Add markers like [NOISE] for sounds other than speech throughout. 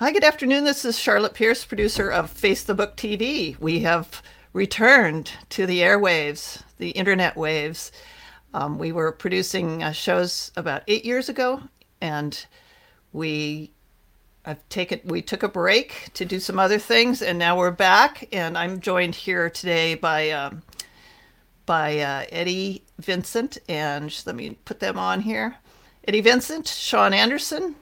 Hi, good afternoon. This is Charlotte Pierce, producer of Face the Book TV. We have returned to the airwaves, the internet waves. Um, we were producing uh, shows about eight years ago, and we I've taken we took a break to do some other things, and now we're back. And I'm joined here today by um, by uh, Eddie Vincent, and let me put them on here. Eddie Vincent, Sean Anderson.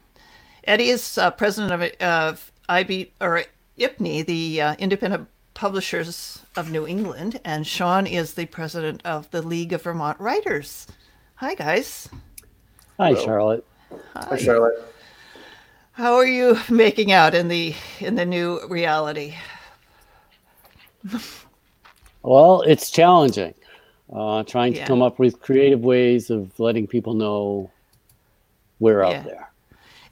Eddie is uh, president of, of IB or IPNE, the uh, Independent Publishers of New England, and Sean is the president of the League of Vermont Writers. Hi, guys. Hi, Hello. Charlotte. Hi. Hi, Charlotte. How are you making out in the in the new reality? well, it's challenging. Uh, trying to yeah. come up with creative ways of letting people know we're yeah. out there.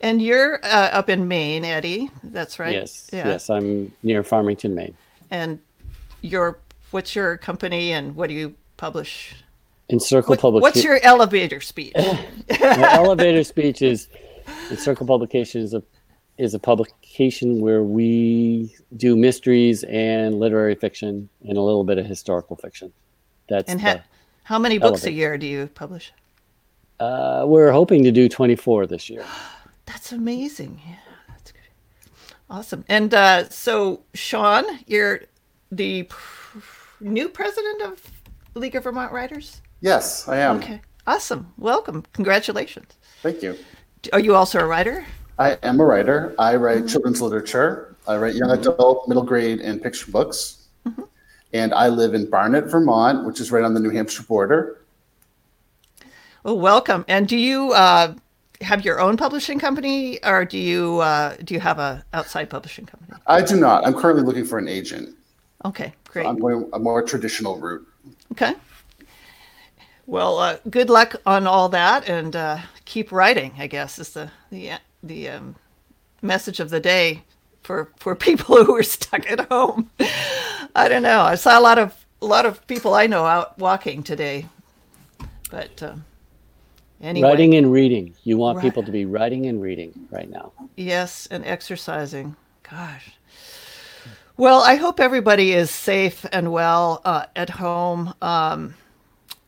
And you're uh, up in Maine, Eddie. That's right. Yes. Yeah. Yes, I'm near Farmington, Maine. And your what's your company and what do you publish? Encircle what, Public. What's your elevator speech? [LAUGHS] the elevator speech is Encircle Publication is a is a publication where we do mysteries and literary fiction and a little bit of historical fiction. That's and ha- how many books elevator. a year do you publish? Uh, we're hoping to do 24 this year. [GASPS] [GASPS] that's amazing. Yeah, that's good. Awesome. And uh, so, Sean, you're the pr- new president of League of Vermont Writers? Yes, I am. Okay. Awesome. Welcome. Congratulations. Thank you. Are you also a writer? I am a writer. I write mm-hmm. children's literature. I write young mm-hmm. adult, middle grade, and picture books. Mm-hmm. And I live in Barnet, Vermont, which is right on the New Hampshire border. Well, welcome. And do you uh, have your own publishing company, or do you uh, do you have a outside publishing company? I do not. I'm currently looking for an agent. Okay, great. So I'm going a more traditional route. Okay. Well, uh, good luck on all that, and uh, keep writing. I guess is the the the um, message of the day for for [LAUGHS] people who are stuck at home. I don't know. I saw a lot of a lot of people I know out walking today, but um, anyway, writing and reading. You want right. people to be writing and reading right now. Yes, and exercising. Gosh. Well, I hope everybody is safe and well uh, at home. Um,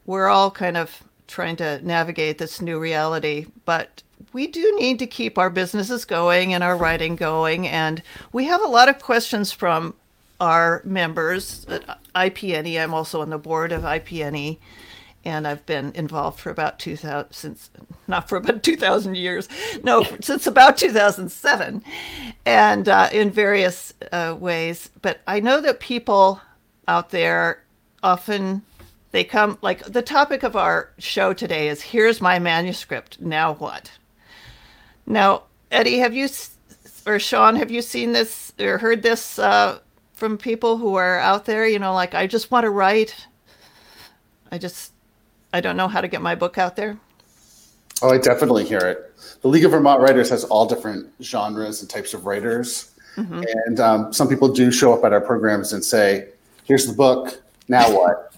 we're all kind of trying to navigate this new reality, but we do need to keep our businesses going and our writing going. And we have a lot of questions from our members at IPNE. I'm also on the board of IPNE, and I've been involved for about 2000 since not for about [LAUGHS] 2,000 years, no, since about 2007, and uh, in various uh, ways. But I know that people out there often they come like the topic of our show today is here's my manuscript. Now what? Now, Eddie, have you or Sean, have you seen this or heard this uh, from people who are out there? You know, like I just want to write. I just I don't know how to get my book out there. Oh, I definitely hear it. The League of Vermont Writers has all different genres and types of writers, mm-hmm. and um, some people do show up at our programs and say, "Here's the book. Now [LAUGHS] what?"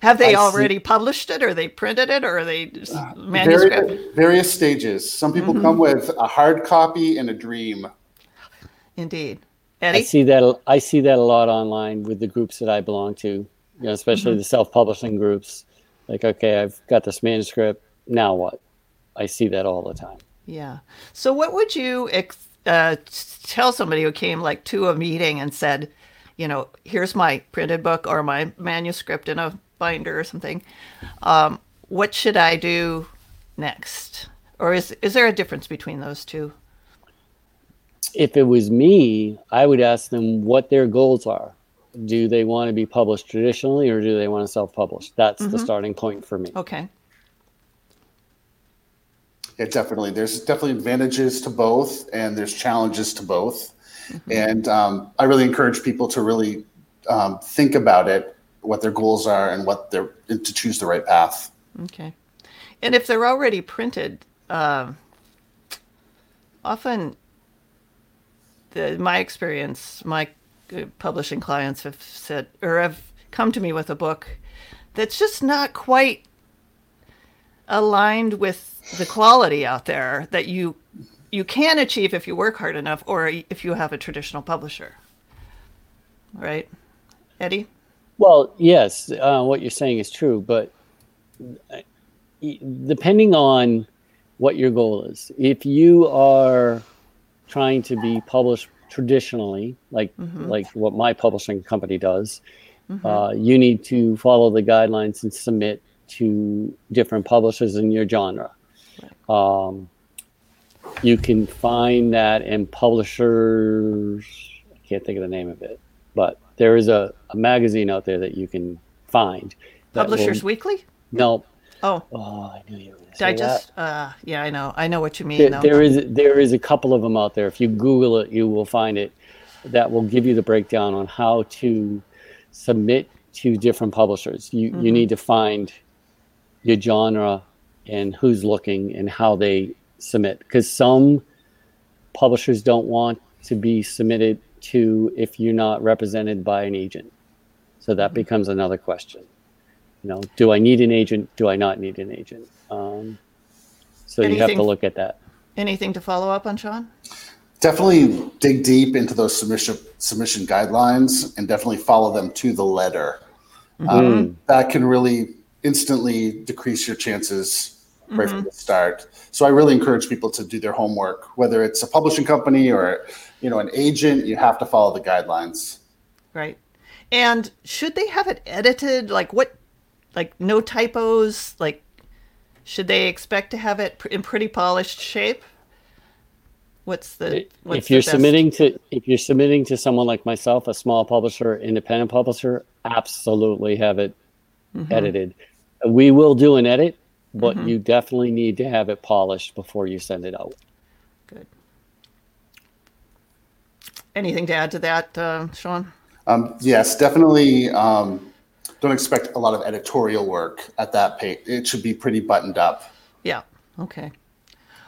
Have they I already see. published it, or they printed it, or are they just uh, manuscript? Various, various stages. Some people mm-hmm. come with a hard copy and a dream. Indeed, Eddie. I see that. I see that a lot online with the groups that I belong to. You know, especially mm-hmm. the self-publishing groups. Like, okay, I've got this manuscript. Now what? I see that all the time. Yeah. So, what would you uh, tell somebody who came like to a meeting and said, you know, here's my printed book or my manuscript in a binder or something. Um, what should I do next? Or is is there a difference between those two? If it was me, I would ask them what their goals are. Do they want to be published traditionally or do they want to self-publish? That's mm-hmm. the starting point for me. Okay. Yeah, definitely. There's definitely advantages to both, and there's challenges to both. Mm-hmm. And um, I really encourage people to really um, think about it, what their goals are, and what they're to choose the right path. Okay. And if they're already printed, uh, often, the, my experience, my publishing clients have said or have come to me with a book that's just not quite aligned with the quality out there that you you can achieve if you work hard enough or if you have a traditional publisher. Right? Eddie? Well, yes, uh, what you're saying is true, but uh, depending on what your goal is, if you are trying to be published traditionally, like mm-hmm. like what my publishing company does, mm-hmm. uh, you need to follow the guidelines and submit to different publishers in your genre. Um, you can find that in publishers. I can't think of the name of it, but there is a, a magazine out there that you can find. Publishers will, Weekly? No. Oh. Oh, I knew you were going to say that. Uh, yeah, I know. I know what you mean. There, there is there is a couple of them out there. If you Google it, you will find it. That will give you the breakdown on how to submit to different publishers. You mm-hmm. you need to find your genre and who's looking and how they submit because some publishers don't want to be submitted to if you're not represented by an agent. So that becomes another question. You know, do I need an agent? Do I not need an agent? Um, so anything, you have to look at that. Anything to follow up on, Sean? Definitely dig deep into those submission submission guidelines and definitely follow them to the letter. Mm-hmm. Um, that can really instantly decrease your chances right mm-hmm. from the start. So I really encourage people to do their homework, whether it's a publishing company or you know an agent. You have to follow the guidelines. Right. And should they have it edited? Like what? Like no typos? Like should they expect to have it in pretty polished shape? What's the what's if you're submitting to if you're submitting to someone like myself, a small publisher, independent publisher, absolutely have it mm-hmm. edited. We will do an edit, but mm-hmm. you definitely need to have it polished before you send it out. Good. Anything to add to that, uh, Sean? Um, yes, definitely. Um, don't expect a lot of editorial work at that page. It should be pretty buttoned up. Yeah. Okay.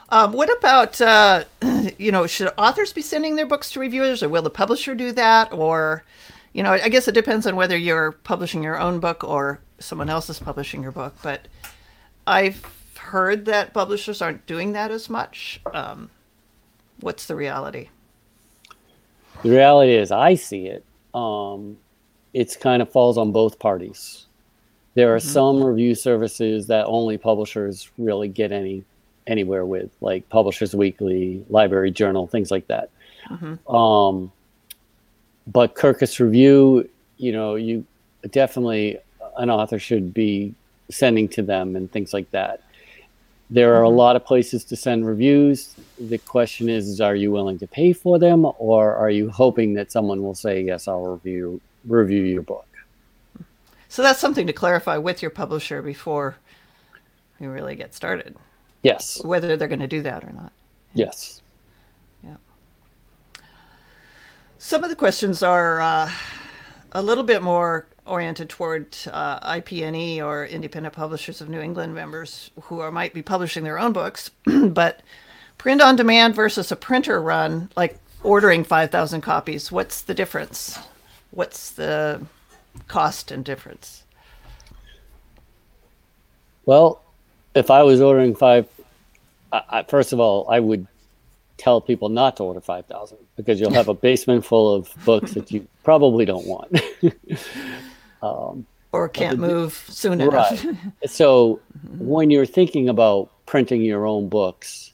Um, what about, uh, [CLEARS THROAT] you know, should authors be sending their books to reviewers or will the publisher do that? Or, you know, I guess it depends on whether you're publishing your own book or someone else is publishing your book. But I've heard that publishers aren't doing that as much. Um, what's the reality? The reality is, I see it. Um, it's kind of falls on both parties. There are mm-hmm. some review services that only publishers really get any anywhere with, like Publishers Weekly, Library Journal, things like that. Mm-hmm. Um, but Kirkus Review, you know, you definitely an author should be sending to them and things like that. There are mm-hmm. a lot of places to send reviews. The question is, is, are you willing to pay for them, or are you hoping that someone will say, "Yes, I'll review review your book"? So that's something to clarify with your publisher before you really get started. Yes. Whether they're going to do that or not. Yes. Yeah. Some of the questions are uh, a little bit more oriented toward uh, IPNE or Independent Publishers of New England members who are, might be publishing their own books, [CLEARS THROAT] but print on demand versus a printer run, like ordering 5,000 copies, what's the difference? What's the cost and difference? Well, if I was ordering five, I, first of all, I would tell people not to order 5,000 because you'll have a [LAUGHS] basement full of books that you probably don't want. [LAUGHS] um, or can't the, move soon enough. [LAUGHS] So mm-hmm. when you're thinking about printing your own books,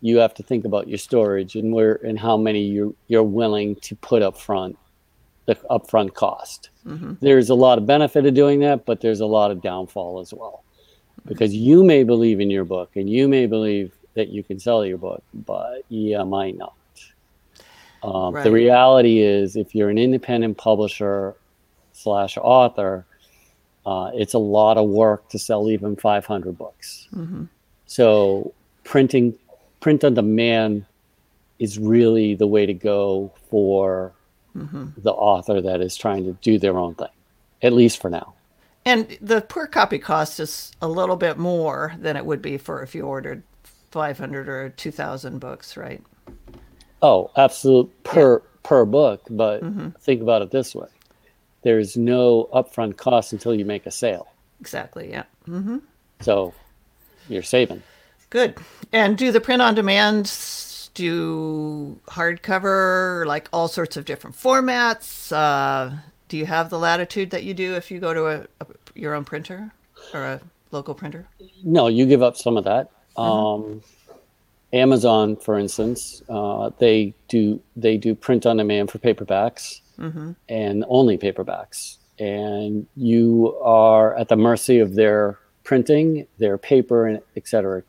you have to think about your storage and where and how many you're you're willing to put up front, the upfront cost. Mm-hmm. There's a lot of benefit of doing that, but there's a lot of downfall as well. Because you may believe in your book and you may believe that you can sell your book, but you might not. Um, right. The reality is, if you're an independent publisher slash author, uh, it's a lot of work to sell even 500 books. Mm-hmm. So printing, print on demand is really the way to go for mm-hmm. the author that is trying to do their own thing, at least for now. And the per copy cost is a little bit more than it would be for if you ordered 500 or 2000 books, right? Oh, absolute per yeah. per book, but mm-hmm. think about it this way. There's no upfront cost until you make a sale. Exactly, yeah. Mm-hmm. So you're saving. Good. And do the print on demand do hardcover, like all sorts of different formats? Uh, do you have the latitude that you do if you go to a, a your own printer or a local printer? No, you give up some of that. Um, Amazon, for instance, uh, they do they do print on demand for paperbacks and only paperbacks, and you are at the mercy of their printing, their paper, and et cetera,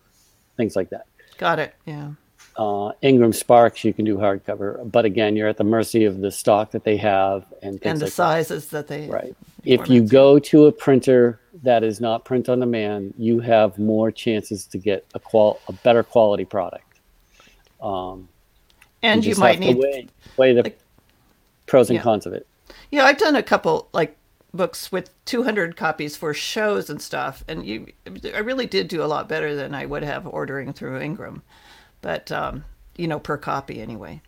things like that. Got it. Yeah. Uh, Ingram Sparks, you can do hardcover, but again, you're at the mercy of the stock that they have and And the like sizes that they Right. If you go to a printer that is not print on demand, you have more chances to get a qual a better quality product. Um, and you just might need weigh, weigh the like- pros and Yeah. cons of it. Yeah, I've done a couple like books with 200 copies for shows and stuff, and you, I really did do a lot better than I would have ordering through Ingram, but um, you know, per copy anyway.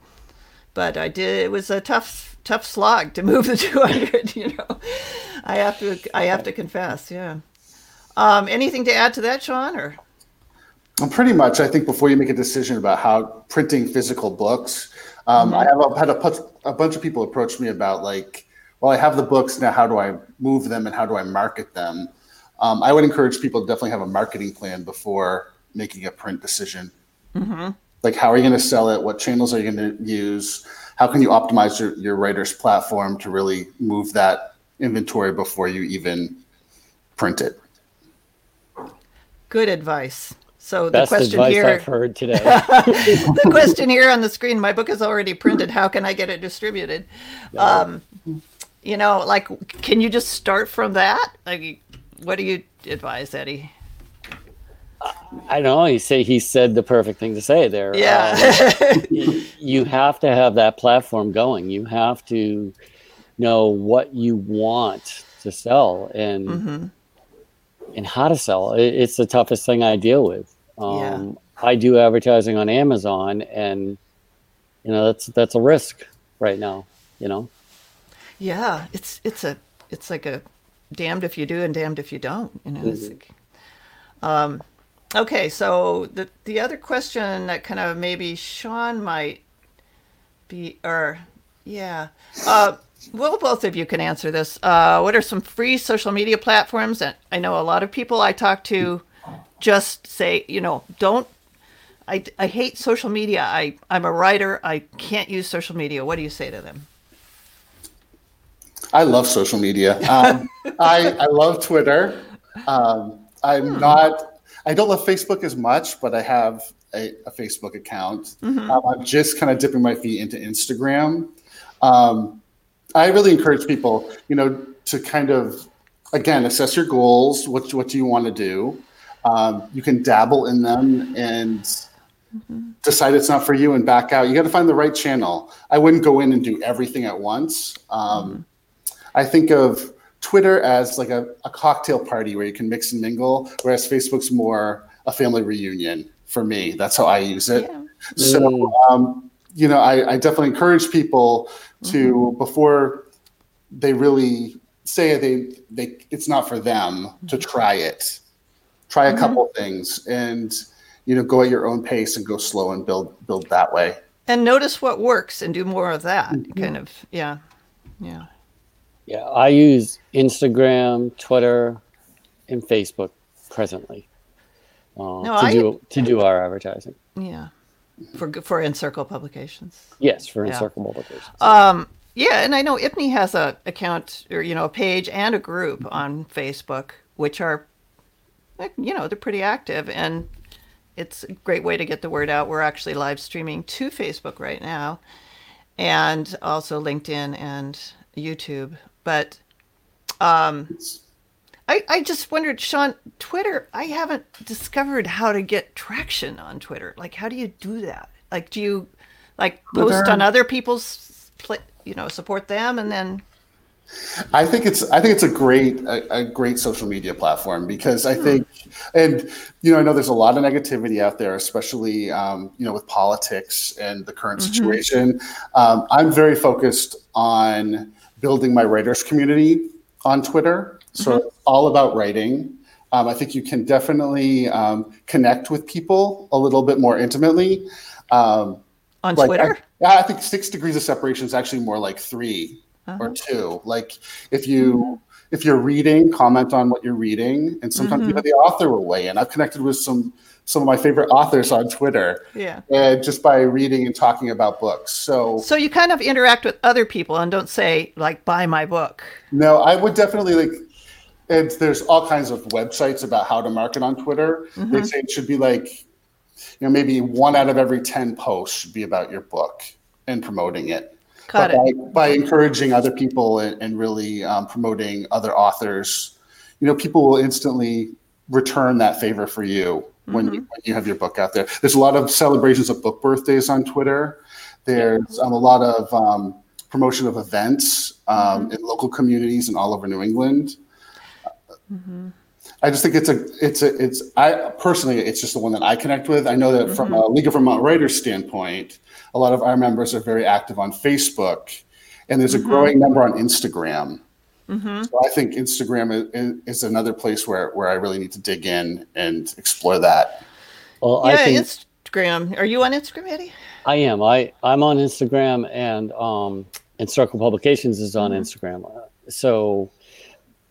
But I did. It was a tough, tough slog to move the [LAUGHS] 200. You know, I have to, I have to confess. Yeah. Um, anything to add to that, Sean? Or Well, pretty much, I think before you make a decision about how printing physical books, um, I have a, had a, a bunch of people approach me about like, well, I have the books now. How do I move them and how do I market them? Um, I would encourage people to definitely have a marketing plan before making a print decision. Like, how are you going to sell it? What channels are you going to use? How can you optimize your, your writer's platform to really move that inventory before you even print it? good advice. So the question advice here. I've heard today. [LAUGHS] the question here on the screen my book is already printed how can i get it distributed um, you know like can you just start from that like what do you advise eddie I know he say he said the perfect thing to say there. yeah y- [LAUGHS] you have to have that platform going. You have to know what you want to sell and Mm-hmm. and how to sell. It, it's the toughest thing I deal with. Yeah. Um, I do advertising on Amazon, and you know that's that's a risk right now. You know, yeah it's it's a it's like a damned if you do and damned if you don't you know it's like, um okay so the the other question that kind of maybe sean might be or yeah uh well both of you can answer this uh what are some free social media platforms and i know a lot of people i talk to just say you know don't I, I hate social media. I, I'm a writer. I can't use social media. What do you say to them? I love social media. Um, [LAUGHS] I, I love Twitter. Um, I'm not, I don't love Facebook as much, but I have a, a Facebook account. Um, I'm just kind of dipping my feet into Instagram. Um, I really encourage people, you know, to kind of, again, assess your goals. What, what do you want to do? Um, you can dabble in them and decide it's not for you and back out. You got to find the right channel. I wouldn't go in and do everything at once. Um, I think of Twitter as like a, a cocktail party where you can mix and mingle, whereas Facebook's more a family reunion for me. That's how I use it. Yeah. So, mm. um, you know, I, I definitely encourage people to mm-hmm. before they really say they they it's not for them to mm-hmm. try it. Try a mm-hmm. couple things and you know go at your own pace and go slow and build build that way. And notice what works and do more of that. Kind of, yeah. Yeah. Yeah, I use Instagram, Twitter, and Facebook presently uh, No, to I- do to do our advertising. Yeah. For for Encircle Publications. Yes, for Yeah. Encircle Publications. Um, yeah, and I know IPNI has a account or you know a page and a group on Facebook, which are, you know, they're pretty active, and it's a great way to get the word out. We're actually live streaming to Facebook right now, and also LinkedIn and YouTube. But um, I I just wondered, Sean, Twitter. I haven't discovered how to get traction on Twitter. Like, how do you do that? Like, do you like post Twitter- on other people's, you know, support them, and then I think it's I think it's a great a, a great social media platform because I think and you know I know there's a lot of negativity out there, especially um, you know with politics and the current situation. Um, I'm very focused on building my writers community on Twitter, so it's all about writing. Um, I think you can definitely um, connect with people a little bit more intimately. Um, On like Twitter? I, I think six degrees of separation is actually more like 3 or two. Like if you if you're reading, comment on what you're reading, and sometimes even the author will weigh in. I've connected with some some of my favorite authors on Twitter, Yeah. and just by reading and talking about books. So So you kind of interact with other people and don't say like buy my book. no, I would definitely like. And there's all kinds of websites about how to market on Twitter. They say it should be like, you know, maybe one out of every ten posts should be about your book and promoting it. Got but it. By, by encouraging other people and, and really um, promoting other authors, you know, people will instantly return that favor for you when, you, when you have your book out there. There's a lot of celebrations of book birthdays on Twitter. There's um, a lot of um, promotion of events um, in local communities and all over New England. I just think it's a it's a it's I personally it's just the one that I connect with. I know that from a League of Vermont Writers standpoint, a lot of our members are very active on Facebook, and there's a growing number on Instagram. So I think Instagram is, is another place where where I really need to dig in and explore that. Well, yeah, I think Instagram. Are you on Instagram, Eddie? I am. I I'm on Instagram and um Encircle Publications is on Instagram. Uh, So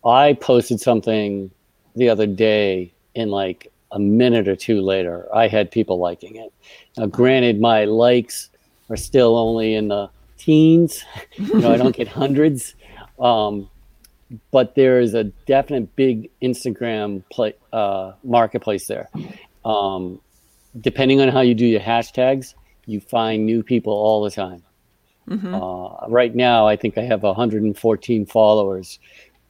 I posted something the other day and like a minute or two later I had people liking it. Now granted my likes are still only in the teens. [LAUGHS] you know, I don't get hundreds. Um but there is a definite big Instagram play, uh, marketplace there. Um, depending on how you do your hashtags, you find new people all the time. Uh, right now, I think I have 114 followers.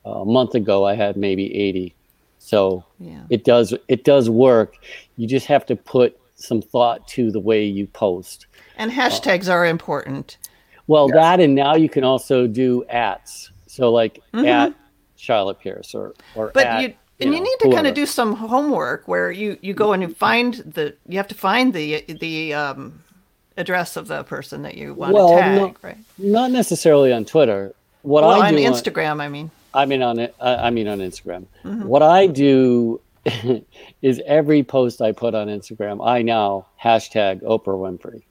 a month ago, I had maybe 80. So Yeah. it does it does work. You just have to put some thought to the way you post. And hashtags are important. Well, Yes. that and now you can also do ats. So like at Charlotte Pierce or or Mm-hmm. But at, you and you need to kind of do some homework where you you go and you find the you have to find the the um, address of the person that you want Well, to tag, no- right? not necessarily on Twitter. What Well, I on do on- Instagram, I mean. I mean on it. I I mean on Instagram. Mm-hmm. What I do [LAUGHS] is every post I put on Instagram, I now hashtag Oprah Winfrey.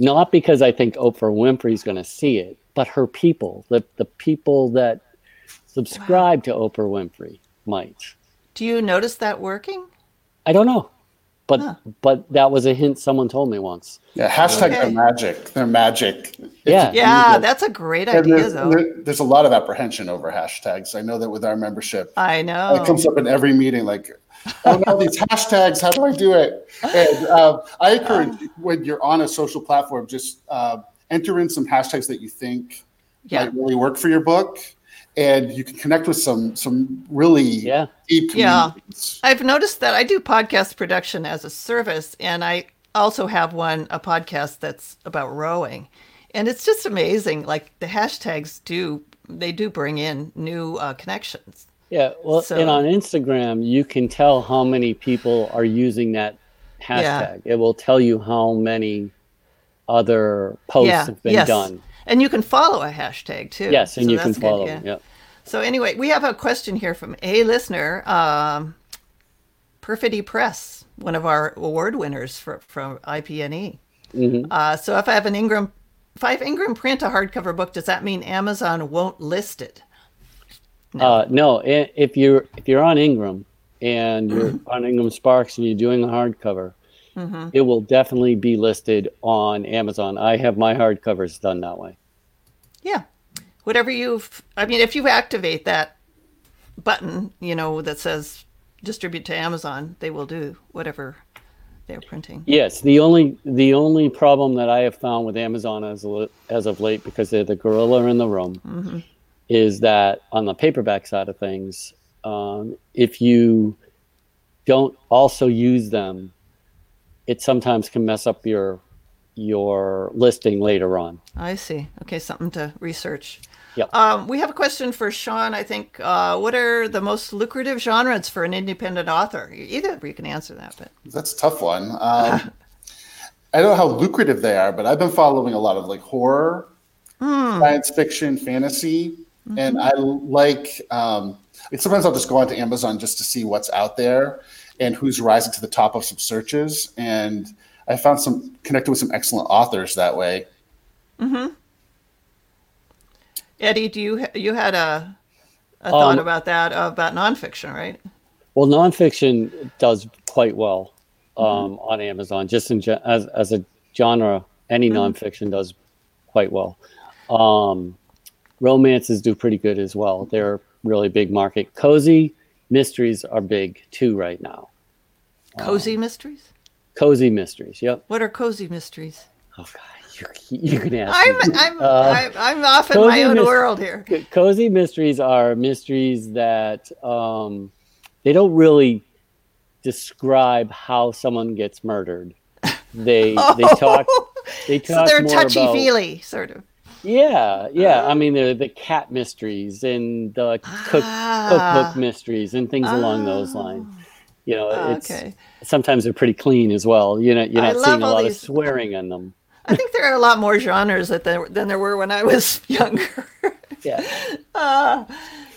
Not because I think Oprah Winfrey's going to see it, but her people, the the people that subscribe to Oprah Winfrey might. Do you notice that working? I don't know, but Huh. but that was a hint someone told me once. Yeah, hashtags Okay. are magic. They're magic. Yeah. you Yeah, use that's a great idea, there's, though. there- there's a lot of apprehension over hashtags. I know that with our membership, I know. it comes up in every meeting like oh no these hashtags how do i do it and uh, i encourage when you're on a social platform just uh, enter in some hashtags that you think Yeah. might really work for your book and you can connect with some some really Yeah. deep Yeah. I've noticed that I do podcast production as a service, and I also have one a podcast that's about rowing, and it's just amazing. Like the hashtags do, they do bring in new uh, connections. Yeah, well, So- and on Instagram, you can tell how many people are using that hashtag. It will tell you how many other posts yeah, have been yes, done. and you can follow a hashtag too. Yes, and So you can that's good, follow. yeah. Yeah. So anyway, we have a question here from a listener, um, Perfidy Press, one of our award winners for, from IPNE. Mhm. Uh, so if I have an Ingram, if I have Ingram print a hardcover book, does that mean Amazon won't list it? Uh, no, if you're if you're on Ingram and you're [CLEARS THROAT] on Ingram Sparks and you're doing a hardcover, Mm-hmm. it will definitely be listed on Amazon. I have my hardcovers done that way. Yeah, whatever you've. I mean, if you activate that button, you know that says distribute to Amazon, they will do whatever they're printing. Yes, the only the only problem that I have found with Amazon as as of late, because they're the gorilla in the room, is that on the paperback side of things, um, if you don't also use them, it sometimes can mess up your your listing later on. I see. Okay, something to research. Yep. Um, we have a question for Sean. I think. Uh, what are the most lucrative genres for an independent author? Either of you can answer that, but that's a tough one um, [LAUGHS] i don't know how lucrative they are but i've been following a lot of like horror science fiction fantasy and i like um, like sometimes i'll just go onto amazon just to see what's out there and who's rising to the top of some searches and I found some connected with some excellent authors that way. Eddie, do you you had a a thought Um, about that about nonfiction, right? Well, nonfiction does quite well um, on Amazon. Just in gen- as as a genre, any nonfiction does quite well. Um, romances do pretty good as well. They're really big market. Cozy mysteries are big too right now. Cozy mysteries. Cozy mysteries. Yep. What are cozy mysteries? Oh God, you, you can ask. I'm me. I'm Uh, I'm, I'm off in my own world here. Cozy mysteries are mysteries that um, they don't really describe how someone gets murdered. They they [LAUGHS] talk they so talk they're touchy feely, sort of. Yeah yeah. I mean they're the cat mysteries and the cook, Ah. cookbook mysteries and things along those lines. You know, Ah, it's okay. sometimes they're pretty clean as well. You know, you're not seeing a lot these- of swearing in them. I think there are a lot more genres that there, than there were when I was [LAUGHS] younger. Yeah. [LAUGHS]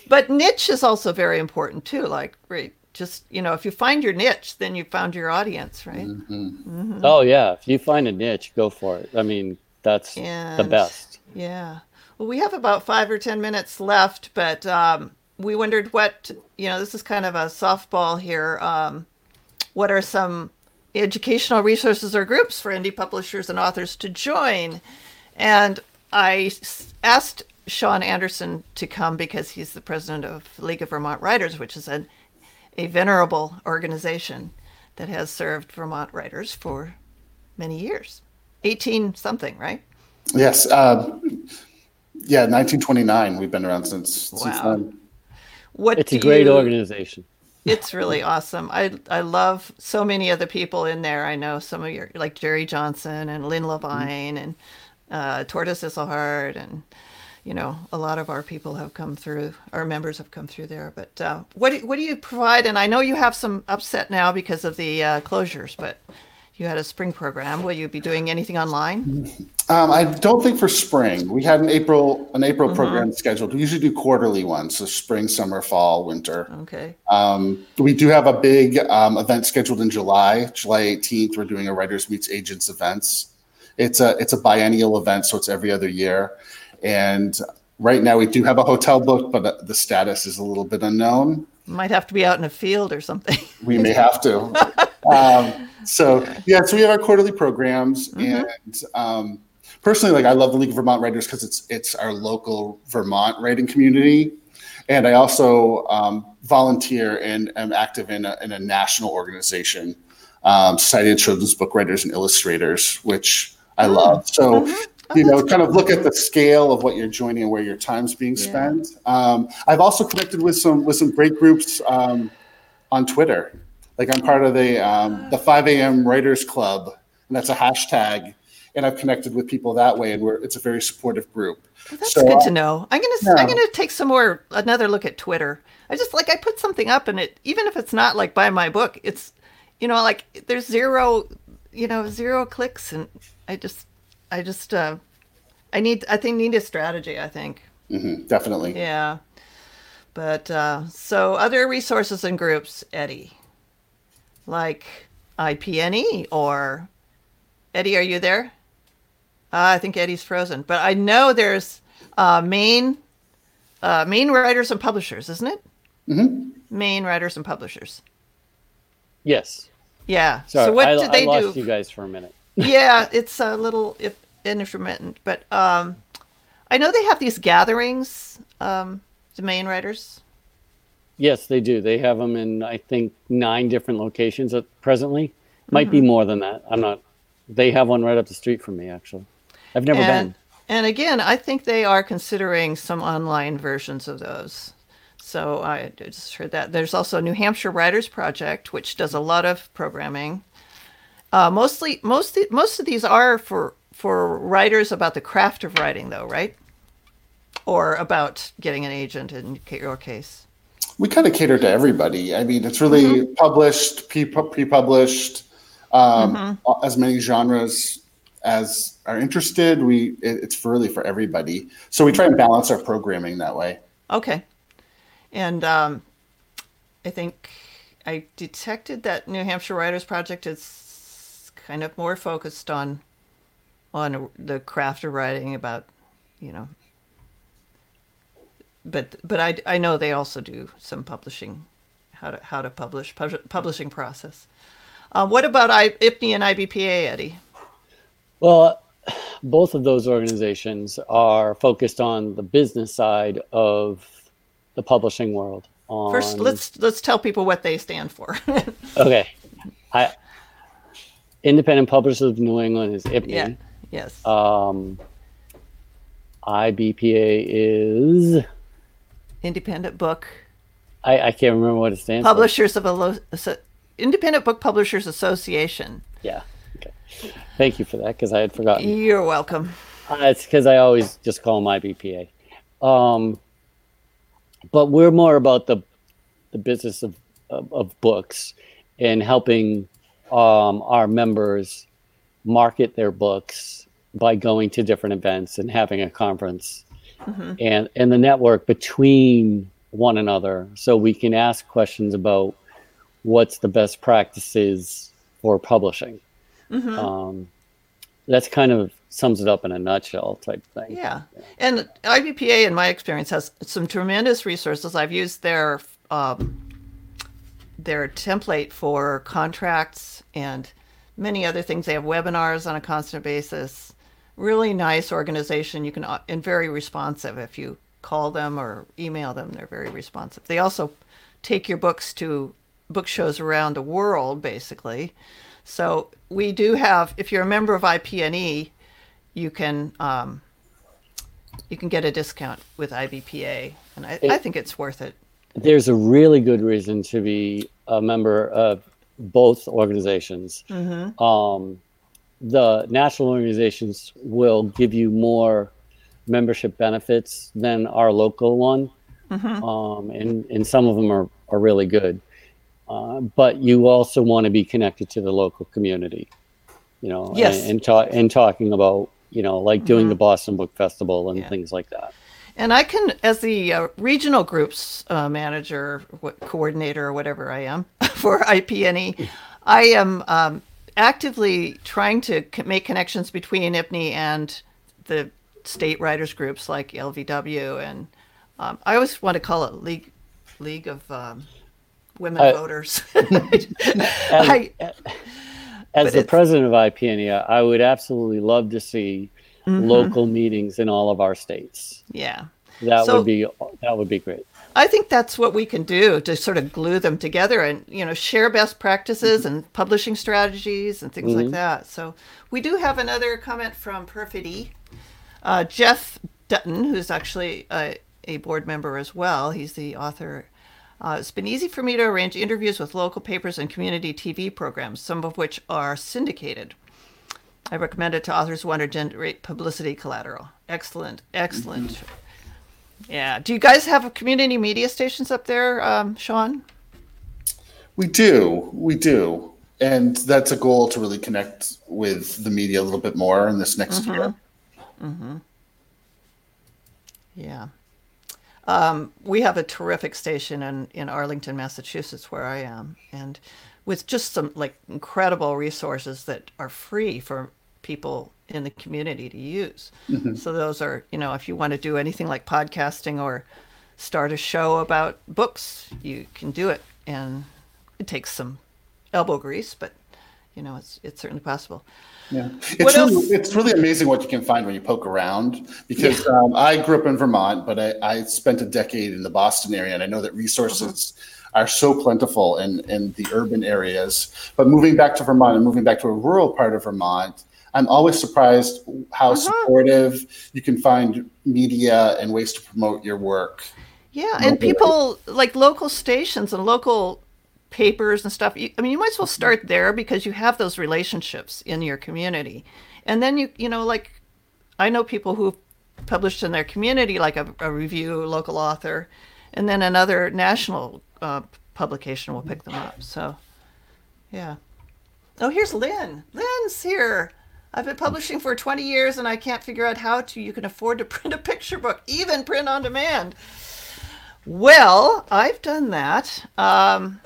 but niche is also very important too. Like, right, just you know, if you find your niche, then you found your audience, right? Mm-hmm. Oh yeah, if you find a niche, go for it. I mean, that's the best. Yeah. Well, we have about five or 10 minutes left, but um, we wondered what, you know, this is kind of a softball here. Um, what are some educational resources or groups for indie publishers and authors to join? And I asked Sean Anderson to come because he's the president of League of Vermont Writers, which is an, a venerable organization that has served Vermont writers for many years 18 something, right? Yes. Um, yeah, 1929. We've been around since, since Wow. then. What It's a great you- organization. It's really awesome. I I love so many other people in there. I know some of your like Jerry Johnson and Lynn Levine and uh, Tordis Isselhardt and you know a lot of our people have come through. Our members have come through there. But uh, what do, what do you provide? And I know you have some upset now because of the uh, closures, but you had a spring program. Will you be doing anything online? Um, I don't think for spring. We had an April an April Mm-hmm. program scheduled. We usually do quarterly ones, so spring, summer, fall, winter. Okay. Um, we do have a big um, event scheduled in July, July 18th. We're doing a Writers Meets Agents events. It's a it's a biennial event, so it's every other year. And right now we do have a hotel booked, but the status is a little bit unknown. Might have to be out in a field or something. [LAUGHS] We may have to. um, so yeah, so we have our quarterly programs, Mm-hmm. and um, personally, like I love the League of Vermont Writers because it's it's our local Vermont writing community, and I also um, volunteer and am active in a, in a national organization, um, Society of Children's Book Writers and Illustrators, which I Mm-hmm. love. So. [LAUGHS] You know, kind of look at the scale of what you're joining and where your time's being Yeah. spent. Um, I've also connected with some with some great groups um, on Twitter. Like I'm part of the um, the 5 a.m. Writers Club, and that's a hashtag. And I've connected with people that way, and we're it's a very supportive group. That's So, good uh, to know. I'm gonna I'm gonna take some more another look at Twitter. I just like I put something up and it even if it's not like by my book, it's you know like there's zero you know zero clicks and I just I just uh I need I think need a strategy. I think mhm, definitely. yeah. But uh, so other resources and groups, Eddie, like IPNE or Eddie, are you there? Uh, I think Eddie's frozen, but I know there's uh, Maine, uh, Maine writers and publishers, isn't it? Mm-hmm. Maine writers and publishers. Yes. Yeah. Sorry, so what I, do they I lost do? you guys for a minute. Yeah, it's a little if, intermittent, but um, I know they have these gatherings. Um, the Maine writers. Yes, they do. They have them in I think nine different locations at presently. Might Mm-hmm. be more than that. I'm not. They have one right up the street from me. Actually, I've never and, been. and again, I think they are considering some online versions of those. So I just heard that. There's also New Hampshire Writers Project, which does a lot of programming. Uh, mostly, most most of these are for for writers about the craft of writing, though, right? Or about getting an agent in your case. We kind of cater to everybody. I mean, it's really Mm-hmm. published, pre published, um, as many genres as are interested. We it, it's really for everybody. So we try and balance our programming that way. Okay. And um, I think I detected that New Hampshire Writers Project is kind of more focused on on the craft of writing about, you know. But but I, I know they also do some publishing, how to how to publish pub- publishing process. Uh, what about I, IPNE and IBPA, Eddie? Well, both of those organizations are focused on the business side of the publishing world. On... First, let's let's tell people what they stand for. [LAUGHS] okay, I Independent Publishers of New England is IPNE. Yeah. Yes. Um, IBPA is Independent Book I, I can't remember what it stands Publishers of a Lo- so, Independent Book Publishers Association. Yeah. Okay. Thank you for that because I had forgotten. You're welcome. Uh, it's because I always just call them IBPA. Um, but we're more about the the business of, of, of books and helping um, our members market their books by going to different events and having a conference and and the network between one another. So we can ask questions about what's the best practices for publishing. Um, that's kind of sums it up in a nutshell type thing. Yeah. And IBPA, in my experience, has some tremendous resources. I've used their um, their template for contracts and many other things. They have webinars on a constant basis. Really nice organization. You can uh, and very responsive. If you call them or email them, they're very responsive. They also take your books to book shows around the world, basically. So we do have. If you're a member of IPNE, you can. Um, you can get a discount with IBPA, and I, I think it's worth it. there's a really good reason to be a member of both organizations. Um, the national organizations will give you more membership benefits than our local one, um, and and some of them are are really good. Uh, but you also want to be connected to the local community, you know, Yes. and and, ta- and talking about you know like doing the Boston Book Festival and Yeah. things like that. And I can, as the uh, regional groups uh, manager, what, coordinator, or whatever I am [LAUGHS] for IPNE, I am um, actively trying to make connections between IPNE and the state writers groups like LVW, and um, I always want to call it League League of um, Women Uh, Voters. [LAUGHS] [LAUGHS] I, As the president of IPNE, I would absolutely love to see Mm-hmm. local meetings in all of our states. yeah. That So- would be that would be great. I think that's what we can do to sort of glue them together and you know share best practices and publishing strategies and things like that. So we do have another comment from Perfidy, uh, Jeff Dutton, who's actually a, a board member as well. He's the author. Uh, it's been easy for me to arrange interviews with local papers and community TV programs, some of which are syndicated. I recommend it to authors who want to generate publicity collateral. Excellent, excellent. Yeah. Do you guys have community media stations up there, um, Sean? We do, we do, and that's a goal to really connect with the media a little bit more in this next year. Yeah. Um, we have a terrific station in, in Arlington, Massachusetts, where I am, and with just some like incredible resources that are free for people in the community to use. So those are, you know, if you want to do anything like podcasting or start a show about books, you can do it, and it takes some elbow grease, but you know, it's it's certainly possible. Yeah, it's really, it's really amazing what you can find when you poke around. Because um, I grew up in Vermont, but I, I spent a decade in the Boston area, and I know that resources are so plentiful in in the urban areas. But moving back to Vermont and moving back to a rural part of Vermont, I'm always surprised how supportive you can find media and ways to promote your work. Yeah, and people like local stations and local papers and stuff. I mean, you might as well start there because you have those relationships in your community, and then you you know like I know people who've published in their community like a, a review, local author, and then another national uh, publication will pick them up. So, yeah. Oh, here's Lynn. Lynn's here. I've been publishing for 20 years and I can't figure out how to. You can afford to [LAUGHS] print a picture book, even print on demand. Well, I've done that. Um,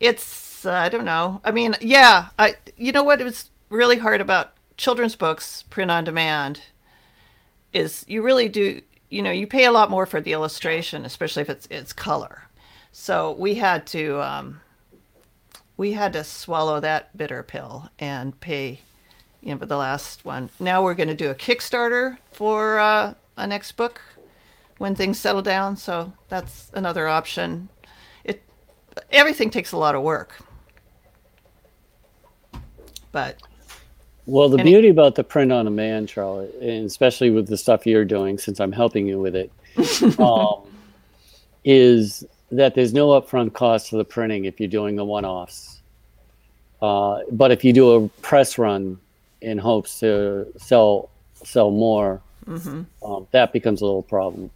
it's uh, I don't know. I mean, yeah, I you know what was really hard about children's books print on demand is you really do you know you pay a lot more for the illustration, especially if it's it's color. So we had to um, we had to swallow that bitter pill and pay you know for the last one. Now we're going to do a Kickstarter for uh, a next book when things settle down. So that's another option. It everything takes a lot of work, but Well, the it- beauty about the print on demand, Charlotte, and especially with the stuff you're doing, since I'm helping you with it, [LAUGHS] um, is that there's no upfront cost for the printing if you're doing the one-offs. Uh, but if you do a press run in hopes to sell sell more, um, that becomes a little problem.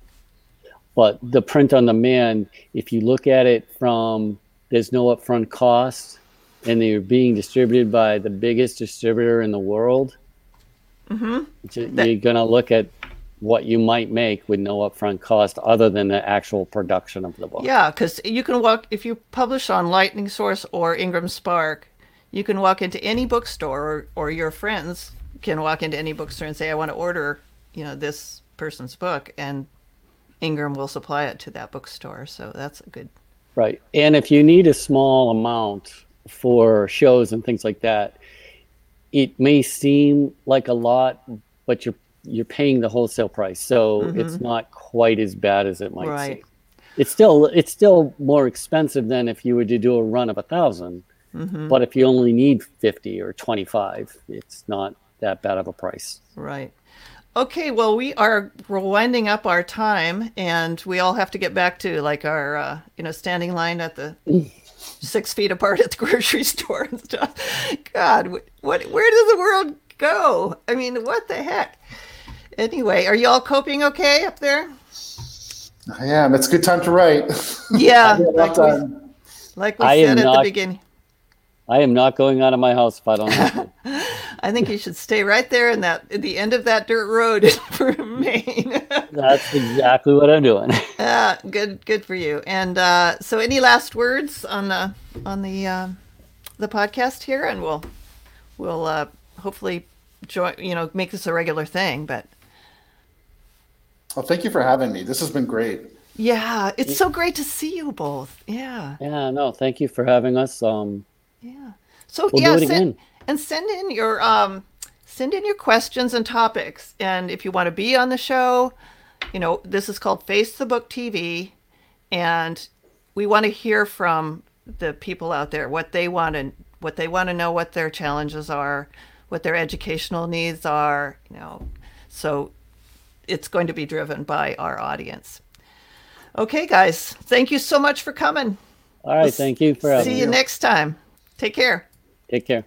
But the print on demand, if you look at it from there's no upfront cost, and they're being distributed by the biggest distributor in the world, mm-hmm. you're going to look at what you might make with no upfront cost other than the actual production of the book. Yeah, because you can walk if you publish on Lightning Source or Ingram Spark, you can walk into any bookstore, or, or your friends can walk into any bookstore and say, "I want to order, you know, this person's book," and Ingram will supply it to that bookstore. So that's a good. Right. And if you need a small amount for shows and things like that, it may seem like a lot, but you're you're paying the wholesale price. So mm-hmm. it's not quite as bad as it might Right. seem. It's still it's still more expensive than if you were to do a run of a 1000 But if you only need 50 or 25, it's not that bad of a price. Right. Okay, well, we are winding up our time, and we all have to get back to like our, uh, you know, standing line at the [LAUGHS] six feet apart at the grocery [LAUGHS] store and stuff. God, what, what, where does the world go? I mean, what the heck? Anyway, are you all coping okay up there? I am. It's a good time to write. Yeah, [LAUGHS] Yeah, like we, like we I am said at the beginning. I am not going out of my house if I don't have to. [LAUGHS] I think you should stay right there in that at the end of that dirt road for [LAUGHS] Maine. That's exactly what I'm doing. [LAUGHS] Ah, good, good for you. And uh, so, any last words on the on the uh, the podcast here, and we'll we'll uh, hopefully join. You know, make this a regular thing. But Well, thank you for having me. This has been great. yeah, it's so great to see you both. Yeah, Yeah, no, thank you for having us. Um, yeah. So We'll yeah, send, again. and send in your um, send in your questions and topics. And if you want to be on the show, you know, this is called Face the Book TV, and we want to hear from the people out there what they want to what they want to know, what their challenges are, what their educational needs are. You know, so it's going to be driven by our audience. Okay, guys, thank you so much for coming. all right, thank you for having See me. you next time. Take care. Take care.